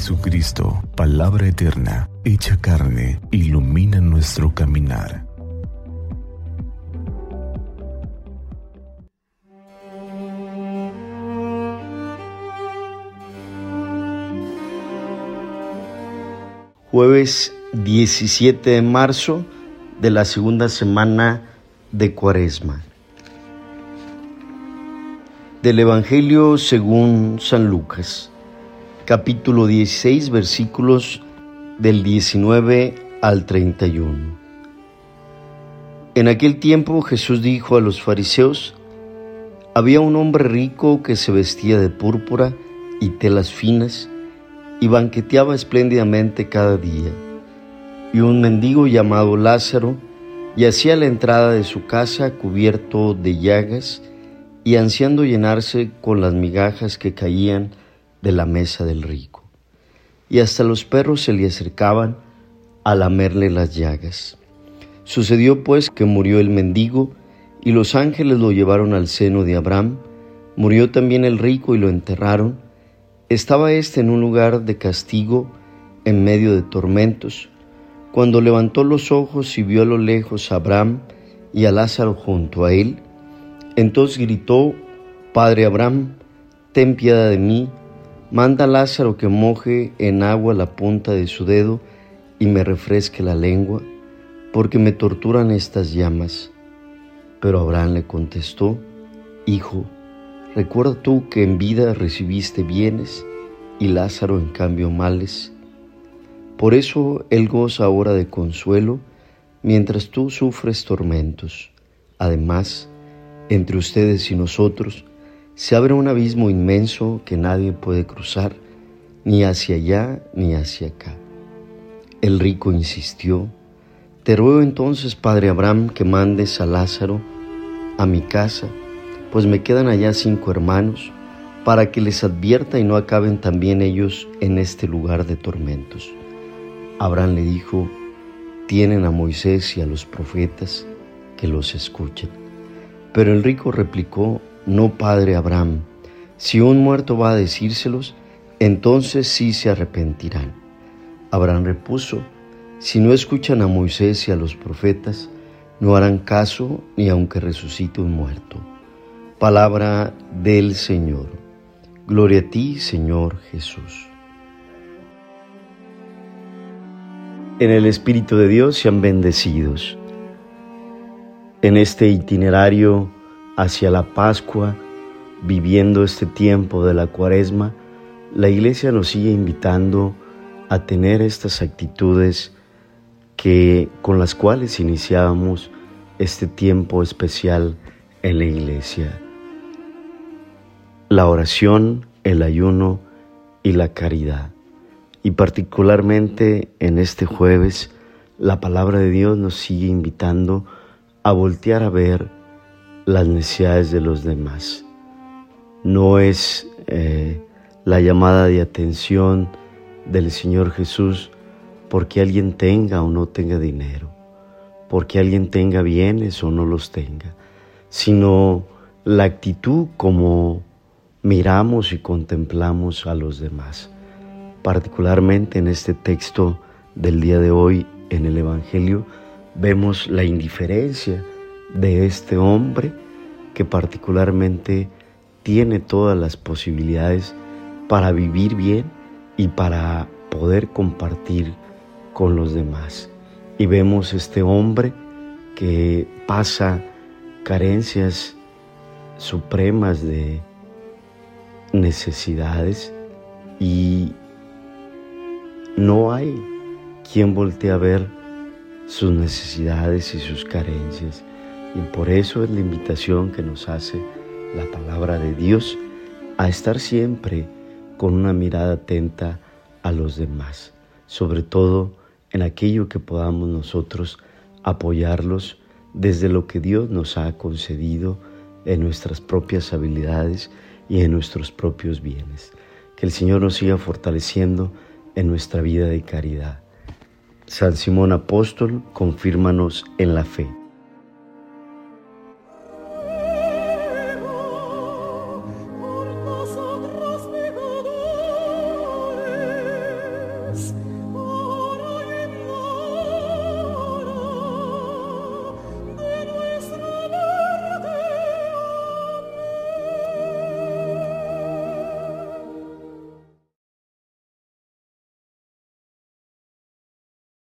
Jesucristo, palabra eterna, hecha carne, ilumina nuestro caminar. Jueves 17 de marzo de la segunda semana de Cuaresma. Del Evangelio según San Lucas, capítulo 16, versículos del 19 al 31. En aquel tiempo Jesús dijo a los fariseos, había un hombre rico que se vestía de púrpura y telas finas y banqueteaba espléndidamente cada día. Y un mendigo llamado Lázaro yacía a la entrada de su casa cubierto de llagas y ansiando llenarse con las migajas que caían de la mesa del rico. Y hasta los perros se le acercaban a lamerle las llagas. Sucedió pues que murió el mendigo y los ángeles lo llevaron al seno de Abraham. Murió también el rico y lo enterraron. Estaba éste en un lugar de castigo en medio de tormentos. Cuando levantó los ojos y vio a lo lejos a Abraham y a Lázaro junto a él, entonces gritó, Padre Abraham, ten piedad de mí, manda a Lázaro que moje en agua la punta de su dedo y me refresque la lengua, porque me torturan estas llamas. Pero Abraham le contestó, Hijo, recuerda tú que en vida recibiste bienes y Lázaro en cambio males. Por eso él goza ahora de consuelo mientras tú sufres tormentos. Además, entre ustedes y nosotros se abre un abismo inmenso que nadie puede cruzar, ni hacia allá ni hacia acá. El rico insistió, Te ruego entonces, Padre Abraham, que mandes a Lázaro a mi casa, pues me quedan allá cinco hermanos, para que les advierta y no acaben también ellos en este lugar de tormentos. Abraham le dijo, Tienen a Moisés y a los profetas que los escuchen. Pero el rico replicó, no, padre Abraham, si un muerto va a decírselos, entonces sí se arrepentirán. Abraham repuso, si no escuchan a Moisés y a los profetas, no harán caso ni aunque resucite un muerto. Palabra del Señor. Gloria a ti, Señor Jesús. En el Espíritu de Dios sean bendecidos en este itinerario hacia la Pascua, viviendo este tiempo de la cuaresma, la iglesia nos sigue invitando a tener estas actitudes que, con las cuales iniciábamos este tiempo especial en la iglesia. La oración, el ayuno y la caridad. Y particularmente en este jueves, la palabra de Dios nos sigue invitando a voltear a ver las necesidades de los demás. No es eh, la llamada de atención del Señor Jesús porque alguien tenga o no tenga dinero, porque alguien tenga bienes o no los tenga, sino la actitud como miramos y contemplamos a los demás. Particularmente en este texto del día de hoy en el Evangelio, vemos la indiferencia de este hombre que particularmente tiene todas las posibilidades para vivir bien y para poder compartir con los demás. Y vemos este hombre que pasa carencias supremas de necesidades y no hay quien voltee a ver sus necesidades y sus carencias. Y por eso es la invitación que nos hace la palabra de Dios a estar siempre con una mirada atenta a los demás, sobre todo en aquello que podamos nosotros apoyarlos desde lo que Dios nos ha concedido en nuestras propias habilidades y en nuestros propios bienes. Que el Señor nos siga fortaleciendo en nuestra vida de caridad. San Simón Apóstol, confírmanos en la fe.